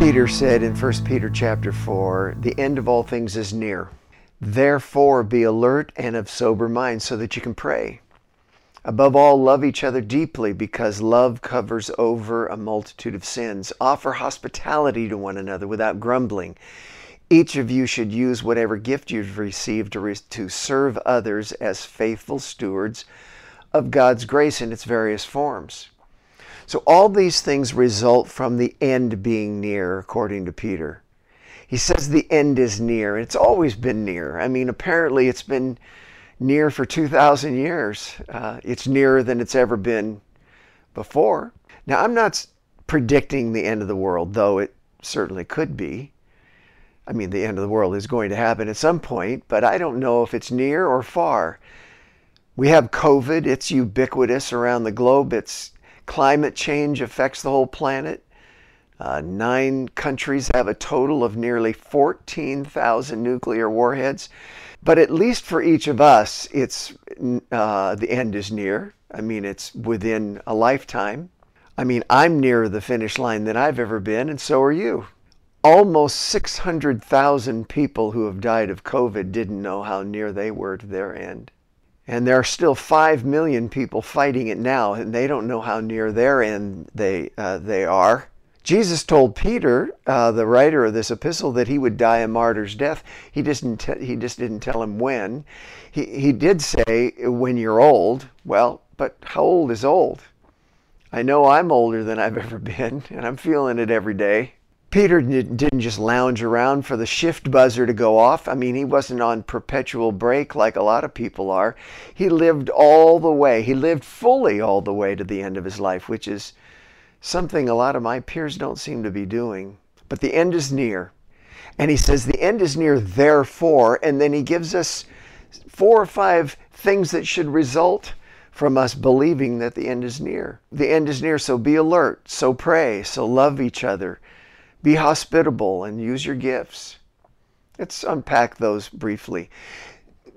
Peter said in 1 Peter chapter 4, the end of all things is near. Therefore be alert and of sober mind so that you can pray. Above all, love each other deeply because love covers over a multitude of sins. Offer hospitality to one another without grumbling. Each of you should use whatever gift you've received to, to serve others as faithful stewards of God's grace in its various forms. So, all these things result from the end being near, according to Peter. He says the end is near. It's always been near. I mean, apparently, it's been near for 2,000 years. Uh, it's nearer than it's ever been before. Now, I'm not predicting the end of the world, though it certainly could be. I mean, the end of the world is going to happen at some point, but I don't know if it's near or far. We have COVID, it's ubiquitous around the globe. It's climate change affects the whole planet. Uh, nine countries have a total of nearly 14,000 nuclear warheads. But at least for each of us, it's uh, the end is near. I mean, it's within a lifetime. I mean, I'm nearer the finish line than I've ever been, and so are you. Almost 600,000 people who have died of COVID didn't know how near they were to their end. And there are still 5 million people fighting it now, and they don't know how near their end they, uh, they are. Jesus told Peter, uh, the writer of this epistle, that he would die a martyr's death. He just didn't, t- he just didn't tell him when. He, he did say, when you're old. Well, but how old is old? I know I'm older than I've ever been, and I'm feeling it every day. Peter didn't just lounge around for the shift buzzer to go off. I mean, he wasn't on perpetual break like a lot of people are. He lived all the way, he lived fully all the way to the end of his life, which is something a lot of my peers don't seem to be doing. But the end is near. And he says, The end is near, therefore. And then he gives us four or five things that should result from us believing that the end is near. The end is near, so be alert, so pray, so love each other, be hospitable, and use your gifts. Let's unpack those briefly.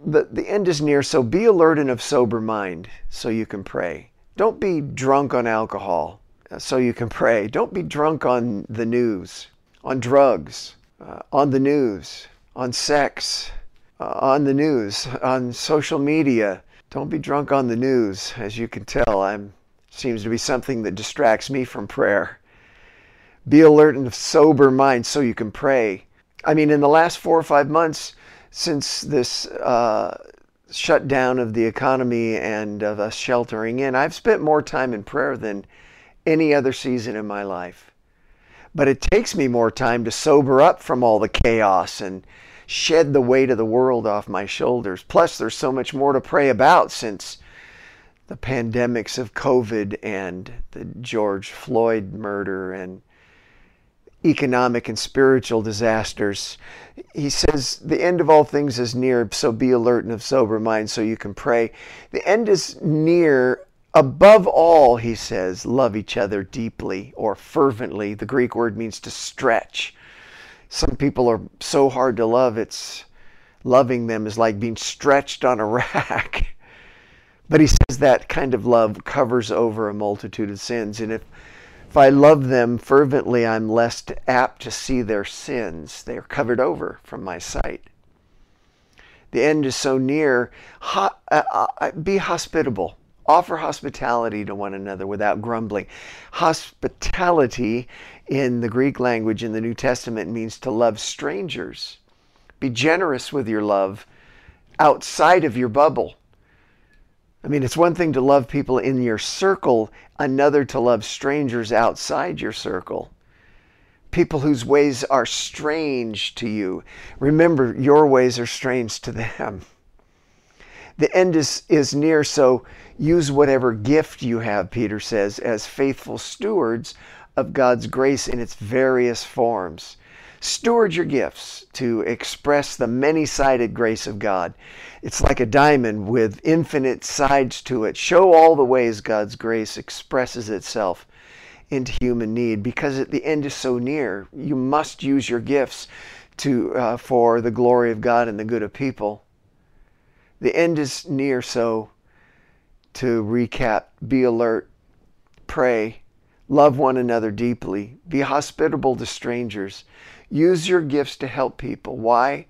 The, the end is near, so be alert and of sober mind so you can pray. Don't be drunk on alcohol so you can pray. Don't be drunk on the news, on drugs, uh, on the news, on sex, uh, on the news, on social media. Don't be drunk on the news. As you can tell, I'm seems to be something that distracts me from prayer. Be alert and of sober mind so you can pray. I mean, in the last four or five months since this uh, shutdown of the economy and of us sheltering in, I've spent more time in prayer than any other season in my life. But it takes me more time to sober up from all the chaos and shed the weight of the world off my shoulders. Plus, there's so much more to pray about since the pandemics of COVID and the George Floyd murder and economic and spiritual disasters. He says, The end of all things is near, so be alert and of sober mind so you can pray. The end is near Above all, he says, love each other deeply or fervently. The Greek word means to stretch. Some people are so hard to love, it's loving them is like being stretched on a rack. But he says that kind of love covers over a multitude of sins. And if, if I love them fervently, I'm less apt to see their sins. They are covered over from my sight. The end is so near. Ho- uh, uh, be hospitable Offer hospitality to one another without grumbling. Hospitality in the Greek language in the New Testament means to love strangers. Be generous with your love outside of your bubble. I mean, it's one thing to love people in your circle, another to love strangers outside your circle. People whose ways are strange to you. Remember, your ways are strange to them. The end is, is near, so use whatever gift you have, Peter says, as faithful stewards of God's grace in its various forms. Steward your gifts to express the many sided grace of God. It's like a diamond with infinite sides to it. Show all the ways God's grace expresses itself into human need because at the end is so near. You must use your gifts to, uh, for the glory of God and the good of people. The end is near, so to recap, be alert, pray, Love one another deeply. Be hospitable to strangers. Use your gifts to help people. Why?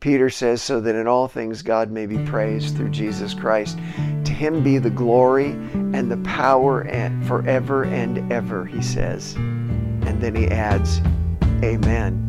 Peter says, so that in all things God may be praised through Jesus Christ. To him be the glory and the power and forever and ever, he says. And then he adds, Amen.